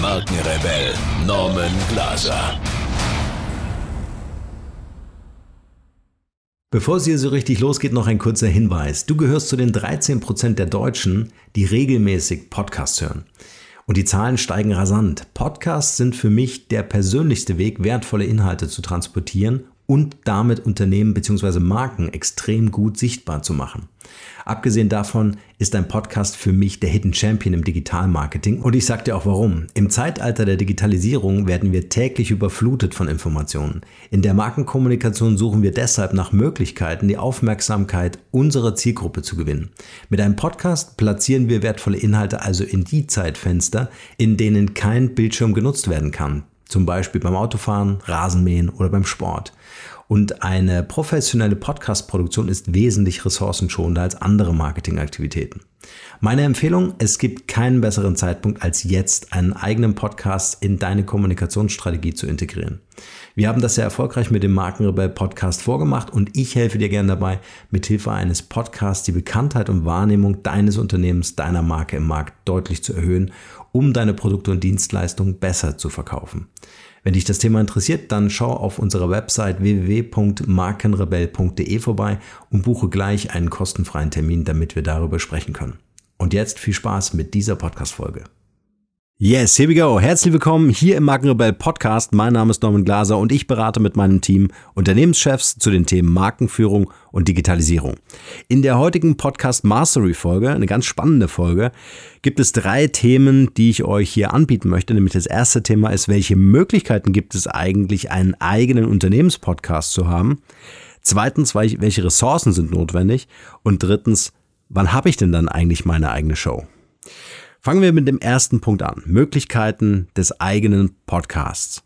Markenrebell Norman Glaser. Bevor es hier so richtig losgeht, noch ein kurzer Hinweis. Du gehörst zu den 13% der Deutschen, die regelmäßig Podcasts hören. Und die Zahlen steigen rasant. Podcasts sind für mich der persönlichste Weg, wertvolle Inhalte zu transportieren und damit Unternehmen bzw. Marken extrem gut sichtbar zu machen. Abgesehen davon ist ein Podcast für mich der Hidden Champion im Digitalmarketing und ich sage dir auch warum. Im Zeitalter der Digitalisierung werden wir täglich überflutet von Informationen. In der Markenkommunikation suchen wir deshalb nach Möglichkeiten, die Aufmerksamkeit unserer Zielgruppe zu gewinnen. Mit einem Podcast platzieren wir wertvolle Inhalte also in die Zeitfenster, in denen kein Bildschirm genutzt werden kann. Zum Beispiel beim Autofahren, Rasenmähen oder beim Sport. Und eine professionelle Podcast-Produktion ist wesentlich ressourcenschonender als andere Marketingaktivitäten. Meine Empfehlung, es gibt keinen besseren Zeitpunkt als jetzt, einen eigenen Podcast in deine Kommunikationsstrategie zu integrieren. Wir haben das sehr erfolgreich mit dem Markenrebell Podcast vorgemacht und ich helfe dir gerne dabei, mit Hilfe eines Podcasts die Bekanntheit und Wahrnehmung deines Unternehmens, deiner Marke im Markt deutlich zu erhöhen, um deine Produkte und Dienstleistungen besser zu verkaufen. Wenn dich das Thema interessiert, dann schau auf unserer Website www.markenrebell.de vorbei und buche gleich einen kostenfreien Termin, damit wir darüber sprechen können. Und jetzt viel Spaß mit dieser Podcast-Folge. Yes, here we go. Herzlich willkommen hier im Markenrebell Podcast. Mein Name ist Norman Glaser und ich berate mit meinem Team Unternehmenschefs zu den Themen Markenführung und Digitalisierung. In der heutigen Podcast Mastery Folge, eine ganz spannende Folge, gibt es drei Themen, die ich euch hier anbieten möchte. Nämlich das erste Thema ist, welche Möglichkeiten gibt es eigentlich, einen eigenen Unternehmenspodcast zu haben? Zweitens, welche Ressourcen sind notwendig? Und drittens, wann habe ich denn dann eigentlich meine eigene Show? Fangen wir mit dem ersten Punkt an. Möglichkeiten des eigenen Podcasts.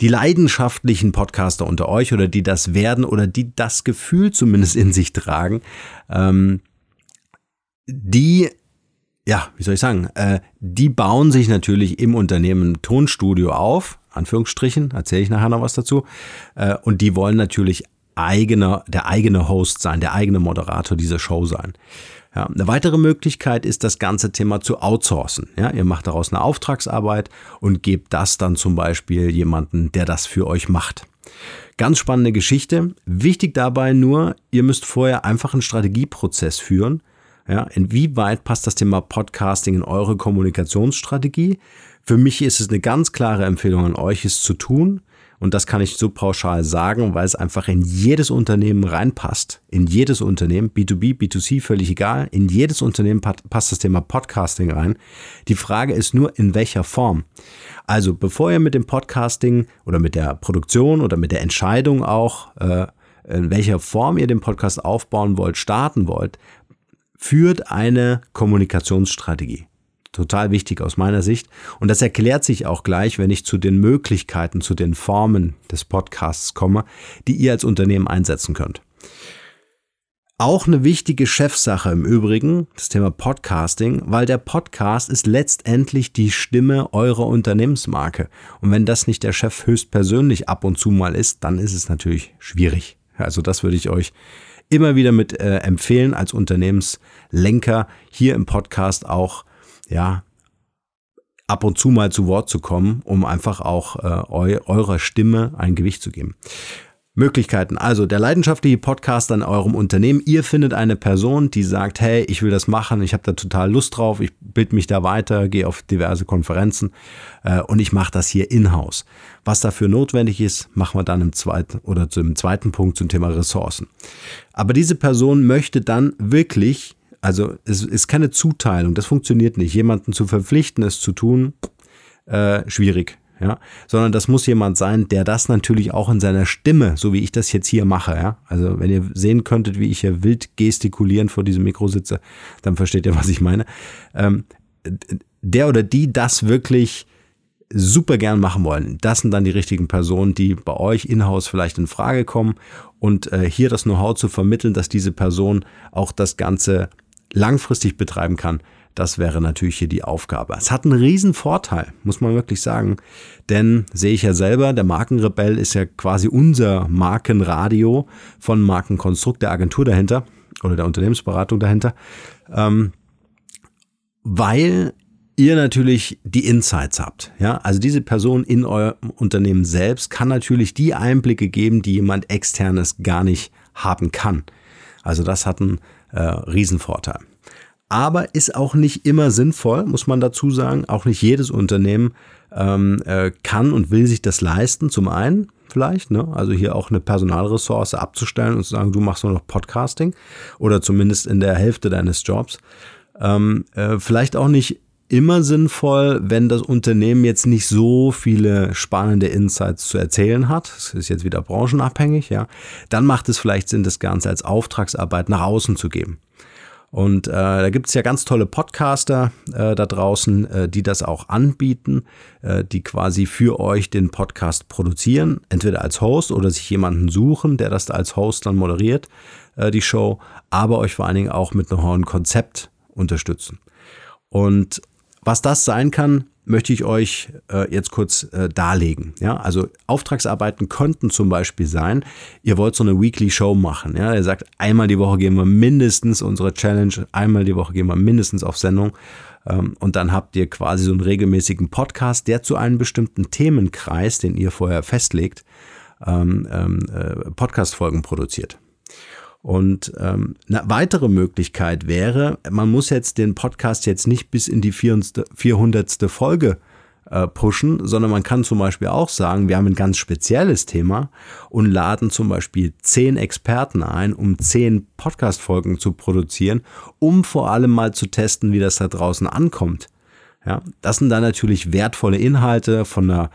Die leidenschaftlichen Podcaster unter euch oder die das werden oder die das Gefühl zumindest in sich tragen, ähm, die, ja, wie soll ich sagen, äh, die bauen sich natürlich im Unternehmen Tonstudio auf, Anführungsstrichen, erzähle ich nachher noch was dazu, äh, und die wollen natürlich eigener, der eigene Host sein, der eigene Moderator dieser Show sein. Ja, eine weitere Möglichkeit ist, das ganze Thema zu outsourcen. Ja, ihr macht daraus eine Auftragsarbeit und gebt das dann zum Beispiel jemanden, der das für euch macht. Ganz spannende Geschichte. Wichtig dabei nur, ihr müsst vorher einfach einen Strategieprozess führen. Ja, inwieweit passt das Thema Podcasting in eure Kommunikationsstrategie? Für mich ist es eine ganz klare Empfehlung an euch, es zu tun. Und das kann ich so pauschal sagen, weil es einfach in jedes Unternehmen reinpasst. In jedes Unternehmen, B2B, B2C, völlig egal. In jedes Unternehmen passt das Thema Podcasting rein. Die Frage ist nur, in welcher Form. Also, bevor ihr mit dem Podcasting oder mit der Produktion oder mit der Entscheidung auch, äh, in welcher Form ihr den Podcast aufbauen wollt, starten wollt, führt eine Kommunikationsstrategie total wichtig aus meiner Sicht. Und das erklärt sich auch gleich, wenn ich zu den Möglichkeiten, zu den Formen des Podcasts komme, die ihr als Unternehmen einsetzen könnt. Auch eine wichtige Chefsache im Übrigen, das Thema Podcasting, weil der Podcast ist letztendlich die Stimme eurer Unternehmensmarke. Und wenn das nicht der Chef höchstpersönlich ab und zu mal ist, dann ist es natürlich schwierig. Also das würde ich euch immer wieder mit äh, empfehlen als Unternehmenslenker hier im Podcast auch ja, ab und zu mal zu Wort zu kommen, um einfach auch äh, eu eurer Stimme ein Gewicht zu geben. Möglichkeiten. Also der leidenschaftliche Podcast an eurem Unternehmen. Ihr findet eine Person, die sagt, hey, ich will das machen, ich habe da total Lust drauf, ich bild mich da weiter, gehe auf diverse Konferenzen äh, und ich mache das hier in-house. Was dafür notwendig ist, machen wir dann im zweiten oder zum zweiten Punkt zum Thema Ressourcen. Aber diese Person möchte dann wirklich also es ist keine Zuteilung, das funktioniert nicht. Jemanden zu verpflichten, es zu tun, äh, schwierig. Ja, sondern das muss jemand sein, der das natürlich auch in seiner Stimme, so wie ich das jetzt hier mache, ja. Also wenn ihr sehen könntet, wie ich hier wild gestikulierend vor diesem Mikro sitze, dann versteht ihr, was ich meine. Ähm, der oder die das wirklich super gern machen wollen. Das sind dann die richtigen Personen, die bei euch in-house vielleicht in Frage kommen und äh, hier das Know-how zu vermitteln, dass diese Person auch das Ganze langfristig betreiben kann. Das wäre natürlich hier die Aufgabe. Es hat einen riesen Vorteil, muss man wirklich sagen. Denn sehe ich ja selber, der Markenrebell ist ja quasi unser Markenradio von Markenkonstrukt, der Agentur dahinter oder der Unternehmensberatung dahinter. Ähm, weil ihr natürlich die Insights habt. Ja, also diese Person in eurem Unternehmen selbst kann natürlich die Einblicke geben, die jemand externes gar nicht haben kann. Also das hat einen äh, Riesenvorteil. Aber ist auch nicht immer sinnvoll, muss man dazu sagen. Auch nicht jedes Unternehmen ähm, äh, kann und will sich das leisten. Zum einen vielleicht, ne? also hier auch eine Personalressource abzustellen und zu sagen, du machst nur noch Podcasting oder zumindest in der Hälfte deines Jobs. Ähm, äh, vielleicht auch nicht immer sinnvoll, wenn das Unternehmen jetzt nicht so viele spannende Insights zu erzählen hat. Das ist jetzt wieder branchenabhängig, ja. Dann macht es vielleicht Sinn, das Ganze als Auftragsarbeit nach außen zu geben. Und äh, da gibt es ja ganz tolle Podcaster äh, da draußen, äh, die das auch anbieten, äh, die quasi für euch den Podcast produzieren, entweder als Host oder sich jemanden suchen, der das als Host dann moderiert, äh, die Show, aber euch vor allen Dingen auch mit einem Konzept unterstützen. Und was das sein kann, möchte ich euch äh, jetzt kurz äh, darlegen. Ja, also Auftragsarbeiten könnten zum Beispiel sein, ihr wollt so eine Weekly Show machen. Ja, ihr sagt, einmal die Woche gehen wir mindestens unsere Challenge, einmal die Woche gehen wir mindestens auf Sendung. Ähm, und dann habt ihr quasi so einen regelmäßigen Podcast, der zu einem bestimmten Themenkreis, den ihr vorher festlegt, ähm, ähm, äh, Podcast-Folgen produziert. Und ähm, eine weitere Möglichkeit wäre, man muss jetzt den Podcast jetzt nicht bis in die 400. Folge äh, pushen, sondern man kann zum Beispiel auch sagen, wir haben ein ganz spezielles Thema und laden zum Beispiel zehn Experten ein, um zehn Podcast-Folgen zu produzieren, um vor allem mal zu testen, wie das da draußen ankommt. Ja, das sind dann natürlich wertvolle Inhalte von einer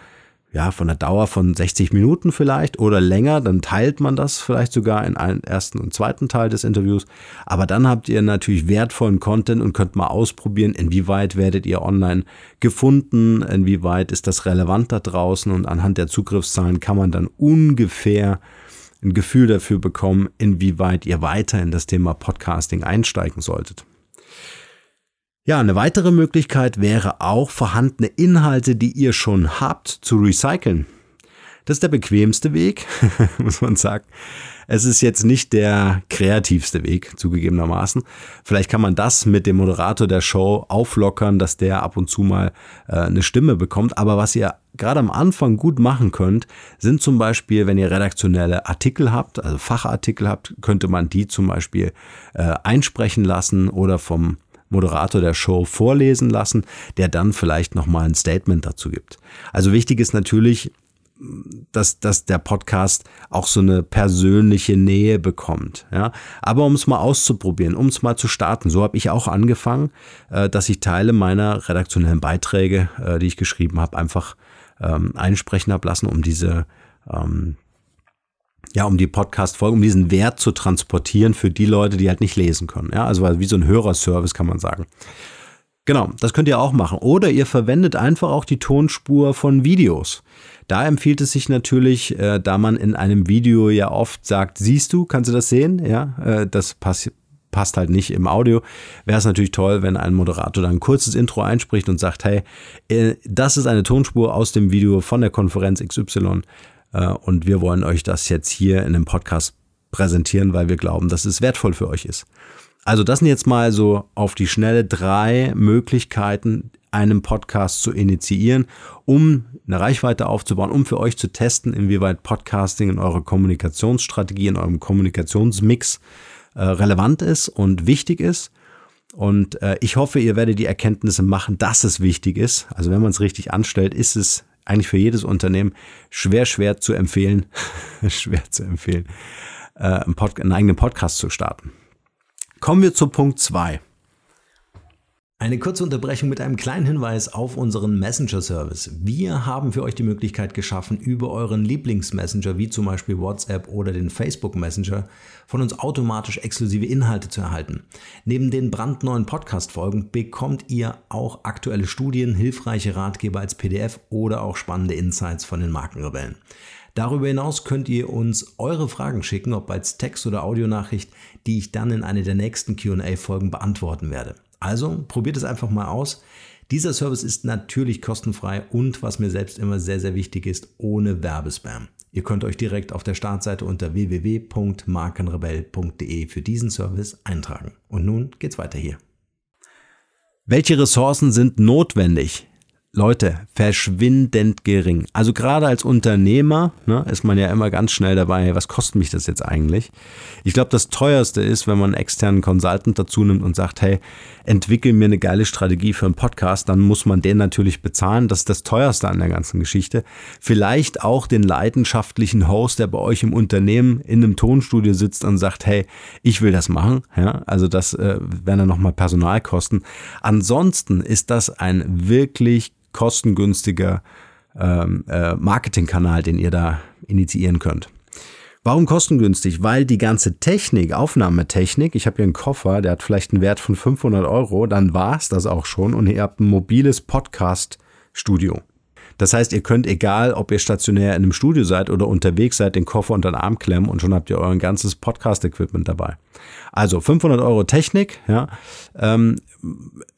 ja, von der Dauer von 60 Minuten vielleicht oder länger, dann teilt man das vielleicht sogar in einen ersten und zweiten Teil des Interviews. Aber dann habt ihr natürlich wertvollen Content und könnt mal ausprobieren, inwieweit werdet ihr online gefunden, inwieweit ist das relevant da draußen und anhand der Zugriffszahlen kann man dann ungefähr ein Gefühl dafür bekommen, inwieweit ihr weiter in das Thema Podcasting einsteigen solltet. Ja, eine weitere Möglichkeit wäre auch, vorhandene Inhalte, die ihr schon habt, zu recyceln. Das ist der bequemste Weg, muss man sagen. Es ist jetzt nicht der kreativste Weg, zugegebenermaßen. Vielleicht kann man das mit dem Moderator der Show auflockern, dass der ab und zu mal äh, eine Stimme bekommt. Aber was ihr gerade am Anfang gut machen könnt, sind zum Beispiel, wenn ihr redaktionelle Artikel habt, also Fachartikel habt, könnte man die zum Beispiel äh, einsprechen lassen oder vom Moderator der Show vorlesen lassen, der dann vielleicht nochmal ein Statement dazu gibt. Also wichtig ist natürlich, dass, dass der Podcast auch so eine persönliche Nähe bekommt. Ja? Aber um es mal auszuprobieren, um es mal zu starten, so habe ich auch angefangen, äh, dass ich Teile meiner redaktionellen Beiträge, äh, die ich geschrieben habe, einfach ähm, einsprechen habe lassen, um diese ähm, ja, um die Podcast-Folge, um diesen Wert zu transportieren für die Leute, die halt nicht lesen können. Ja, also wie so ein Hörerservice kann man sagen. Genau, das könnt ihr auch machen. Oder ihr verwendet einfach auch die Tonspur von Videos. Da empfiehlt es sich natürlich, äh, da man in einem Video ja oft sagt, siehst du, kannst du das sehen? Ja, äh, das passt, passt halt nicht im Audio. Wäre es natürlich toll, wenn ein Moderator dann ein kurzes Intro einspricht und sagt, hey, äh, das ist eine Tonspur aus dem Video von der Konferenz XY und wir wollen euch das jetzt hier in einem Podcast präsentieren, weil wir glauben, dass es wertvoll für euch ist. Also das sind jetzt mal so auf die schnelle drei Möglichkeiten, einen Podcast zu initiieren, um eine Reichweite aufzubauen, um für euch zu testen, inwieweit Podcasting in eurer Kommunikationsstrategie, in eurem Kommunikationsmix äh, relevant ist und wichtig ist. Und äh, ich hoffe, ihr werdet die Erkenntnisse machen, dass es wichtig ist. Also wenn man es richtig anstellt, ist es eigentlich für jedes Unternehmen schwer, schwer zu empfehlen, schwer zu empfehlen, äh, einen, einen eigenen Podcast zu starten. Kommen wir zu Punkt zwei. Eine kurze Unterbrechung mit einem kleinen Hinweis auf unseren Messenger-Service. Wir haben für euch die Möglichkeit geschaffen, über euren Lieblingsmessenger wie zum Beispiel WhatsApp oder den Facebook Messenger von uns automatisch exklusive Inhalte zu erhalten. Neben den brandneuen Podcast-Folgen bekommt ihr auch aktuelle Studien, hilfreiche Ratgeber als PDF oder auch spannende Insights von den Markenrebellen. Darüber hinaus könnt ihr uns eure Fragen schicken, ob als Text- oder Audionachricht, die ich dann in einer der nächsten QA-Folgen beantworten werde. Also probiert es einfach mal aus. Dieser Service ist natürlich kostenfrei und was mir selbst immer sehr, sehr wichtig ist, ohne Werbespam. Ihr könnt euch direkt auf der Startseite unter www.markenrebell.de für diesen Service eintragen. Und nun geht's weiter hier. Welche Ressourcen sind notwendig? Leute, verschwindend gering. Also gerade als Unternehmer ne, ist man ja immer ganz schnell dabei, was kostet mich das jetzt eigentlich? Ich glaube, das teuerste ist, wenn man einen externen Consultant dazu nimmt und sagt, hey, entwickel mir eine geile Strategie für einen Podcast, dann muss man den natürlich bezahlen. Das ist das teuerste an der ganzen Geschichte. Vielleicht auch den leidenschaftlichen Host, der bei euch im Unternehmen in einem Tonstudio sitzt und sagt, hey, ich will das machen. Ja, also das äh, wären dann nochmal Personalkosten. Ansonsten ist das ein wirklich kostengünstiger ähm, äh, Marketingkanal, den ihr da initiieren könnt. Warum kostengünstig? Weil die ganze Technik, Aufnahmetechnik, ich habe hier einen Koffer, der hat vielleicht einen Wert von 500 Euro, dann war es das auch schon und ihr habt ein mobiles Podcast-Studio. Das heißt, ihr könnt, egal ob ihr stationär in einem Studio seid oder unterwegs seid, den Koffer unter den Arm klemmen und schon habt ihr euer ganzes Podcast-Equipment dabei. Also 500 Euro Technik, ja. Ähm,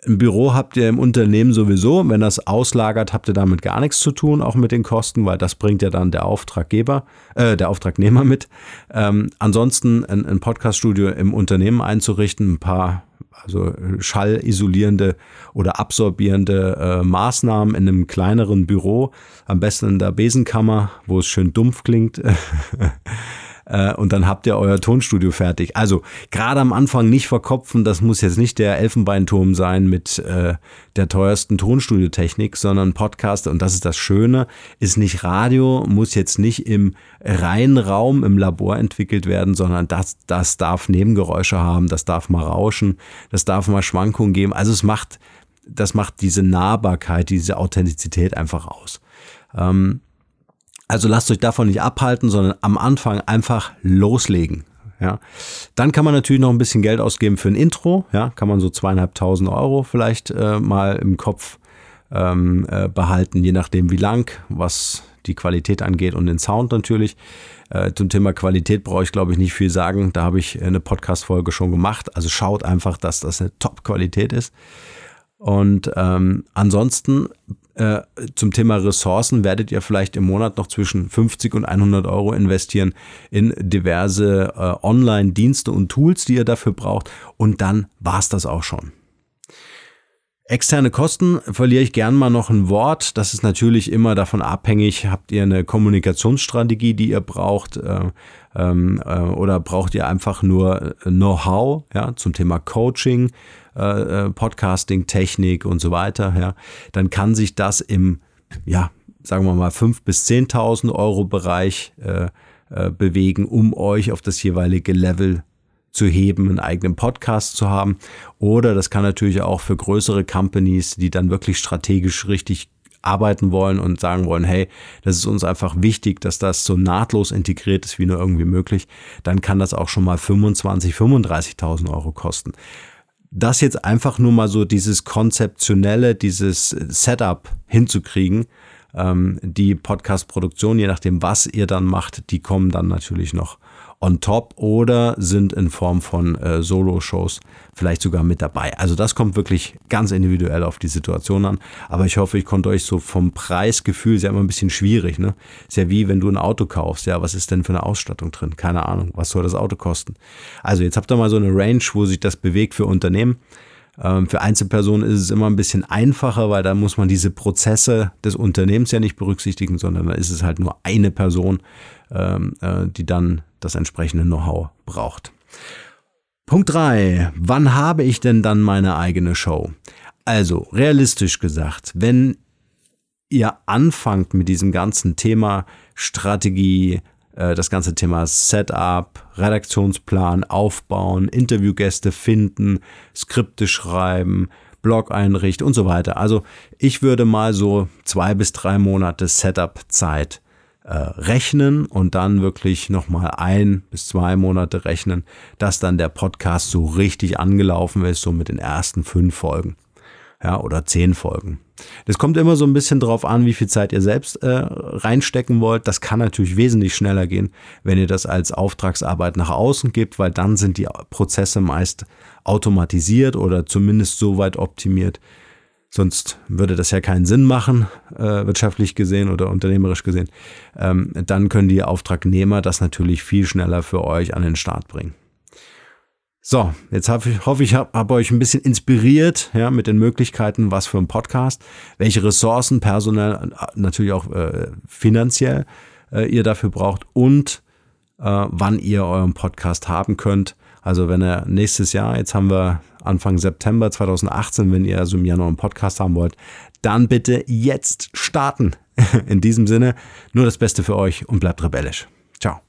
Ein Büro habt ihr im Unternehmen sowieso. Wenn das auslagert, habt ihr damit gar nichts zu tun, auch mit den Kosten, weil das bringt ja dann der Auftraggeber, äh, der Auftragnehmer mit. Ähm, ansonsten ein, ein Podcaststudio im Unternehmen einzurichten, ein paar also äh, schallisolierende oder absorbierende äh, Maßnahmen in einem kleineren Büro, am besten in der Besenkammer, wo es schön dumpf klingt. Äh, und dann habt ihr euer Tonstudio fertig. Also gerade am Anfang nicht verkopfen, das muss jetzt nicht der Elfenbeinturm sein mit äh, der teuersten Tonstudiotechnik, sondern Podcast, und das ist das Schöne, ist nicht Radio, muss jetzt nicht im reinen Raum im Labor entwickelt werden, sondern das, das darf Nebengeräusche haben, das darf mal rauschen, das darf mal Schwankungen geben. Also es macht, das macht diese Nahbarkeit, diese Authentizität einfach aus. Ähm, also lasst euch davon nicht abhalten, sondern am Anfang einfach loslegen. Ja, dann kann man natürlich noch ein bisschen Geld ausgeben für ein Intro. Ja, kann man so zweieinhalbtausend Euro vielleicht äh, mal im Kopf ähm, äh, behalten, je nachdem wie lang, was die Qualität angeht und den Sound natürlich. Äh, zum Thema Qualität brauche ich, glaube ich, nicht viel sagen. Da habe ich eine Podcast-Folge schon gemacht. Also schaut einfach, dass das eine Top-Qualität ist. Und ähm, ansonsten äh, zum Thema Ressourcen werdet ihr vielleicht im Monat noch zwischen 50 und 100 Euro investieren in diverse äh, Online-Dienste und Tools, die ihr dafür braucht. Und dann war's das auch schon. Externe Kosten verliere ich gern mal noch ein Wort. Das ist natürlich immer davon abhängig, habt ihr eine Kommunikationsstrategie, die ihr braucht, äh, ähm, äh, oder braucht ihr einfach nur äh, Know-how ja, zum Thema Coaching, äh, äh, Podcasting, Technik und so weiter. Ja, dann kann sich das im, ja, sagen wir mal, 5.000 bis 10.000 Euro Bereich äh, bewegen, um euch auf das jeweilige Level zu heben, einen eigenen Podcast zu haben. Oder das kann natürlich auch für größere Companies, die dann wirklich strategisch richtig arbeiten wollen und sagen wollen, hey, das ist uns einfach wichtig, dass das so nahtlos integriert ist wie nur irgendwie möglich, dann kann das auch schon mal 25, 35.000 Euro kosten. Das jetzt einfach nur mal so dieses konzeptionelle, dieses Setup hinzukriegen, ähm, die Podcast-Produktion, je nachdem, was ihr dann macht, die kommen dann natürlich noch on top oder sind in Form von äh, Solo-Shows vielleicht sogar mit dabei. Also das kommt wirklich ganz individuell auf die Situation an. Aber ich hoffe, ich konnte euch so vom Preisgefühl, ist ja immer ein bisschen schwierig, ne? Ist ja wie wenn du ein Auto kaufst. Ja, was ist denn für eine Ausstattung drin? Keine Ahnung. Was soll das Auto kosten? Also jetzt habt ihr mal so eine Range, wo sich das bewegt für Unternehmen. Ähm, für Einzelpersonen ist es immer ein bisschen einfacher, weil da muss man diese Prozesse des Unternehmens ja nicht berücksichtigen, sondern da ist es halt nur eine Person, ähm, äh, die dann das entsprechende Know-how braucht. Punkt drei: Wann habe ich denn dann meine eigene Show? Also, realistisch gesagt, wenn ihr anfangt mit diesem ganzen Thema Strategie, äh, das ganze Thema Setup, Redaktionsplan aufbauen, Interviewgäste finden, Skripte schreiben, Blog einrichtet und so weiter. Also ich würde mal so zwei bis drei Monate Setup-Zeit äh, rechnen und dann wirklich nochmal ein bis zwei Monate rechnen, dass dann der Podcast so richtig angelaufen ist, so mit den ersten fünf Folgen ja, oder zehn Folgen. Das kommt immer so ein bisschen drauf an, wie viel Zeit ihr selbst äh, reinstecken wollt. Das kann natürlich wesentlich schneller gehen, wenn ihr das als Auftragsarbeit nach außen gebt, weil dann sind die Prozesse meist automatisiert oder zumindest so weit optimiert. Sonst würde das ja keinen Sinn machen, äh, wirtschaftlich gesehen oder unternehmerisch gesehen. Ähm, dann können die Auftragnehmer das natürlich viel schneller für euch an den Start bringen. So, jetzt hab ich, hoffe ich, habe hab euch ein bisschen inspiriert ja, mit den Möglichkeiten, was für ein Podcast, welche Ressourcen personell, natürlich auch äh, finanziell äh, ihr dafür braucht und äh, wann ihr euren Podcast haben könnt. Also wenn ihr nächstes Jahr, jetzt haben wir Anfang September 2018, wenn ihr also im Januar einen Podcast haben wollt, dann bitte jetzt starten. In diesem Sinne, nur das Beste für euch und bleibt rebellisch. Ciao.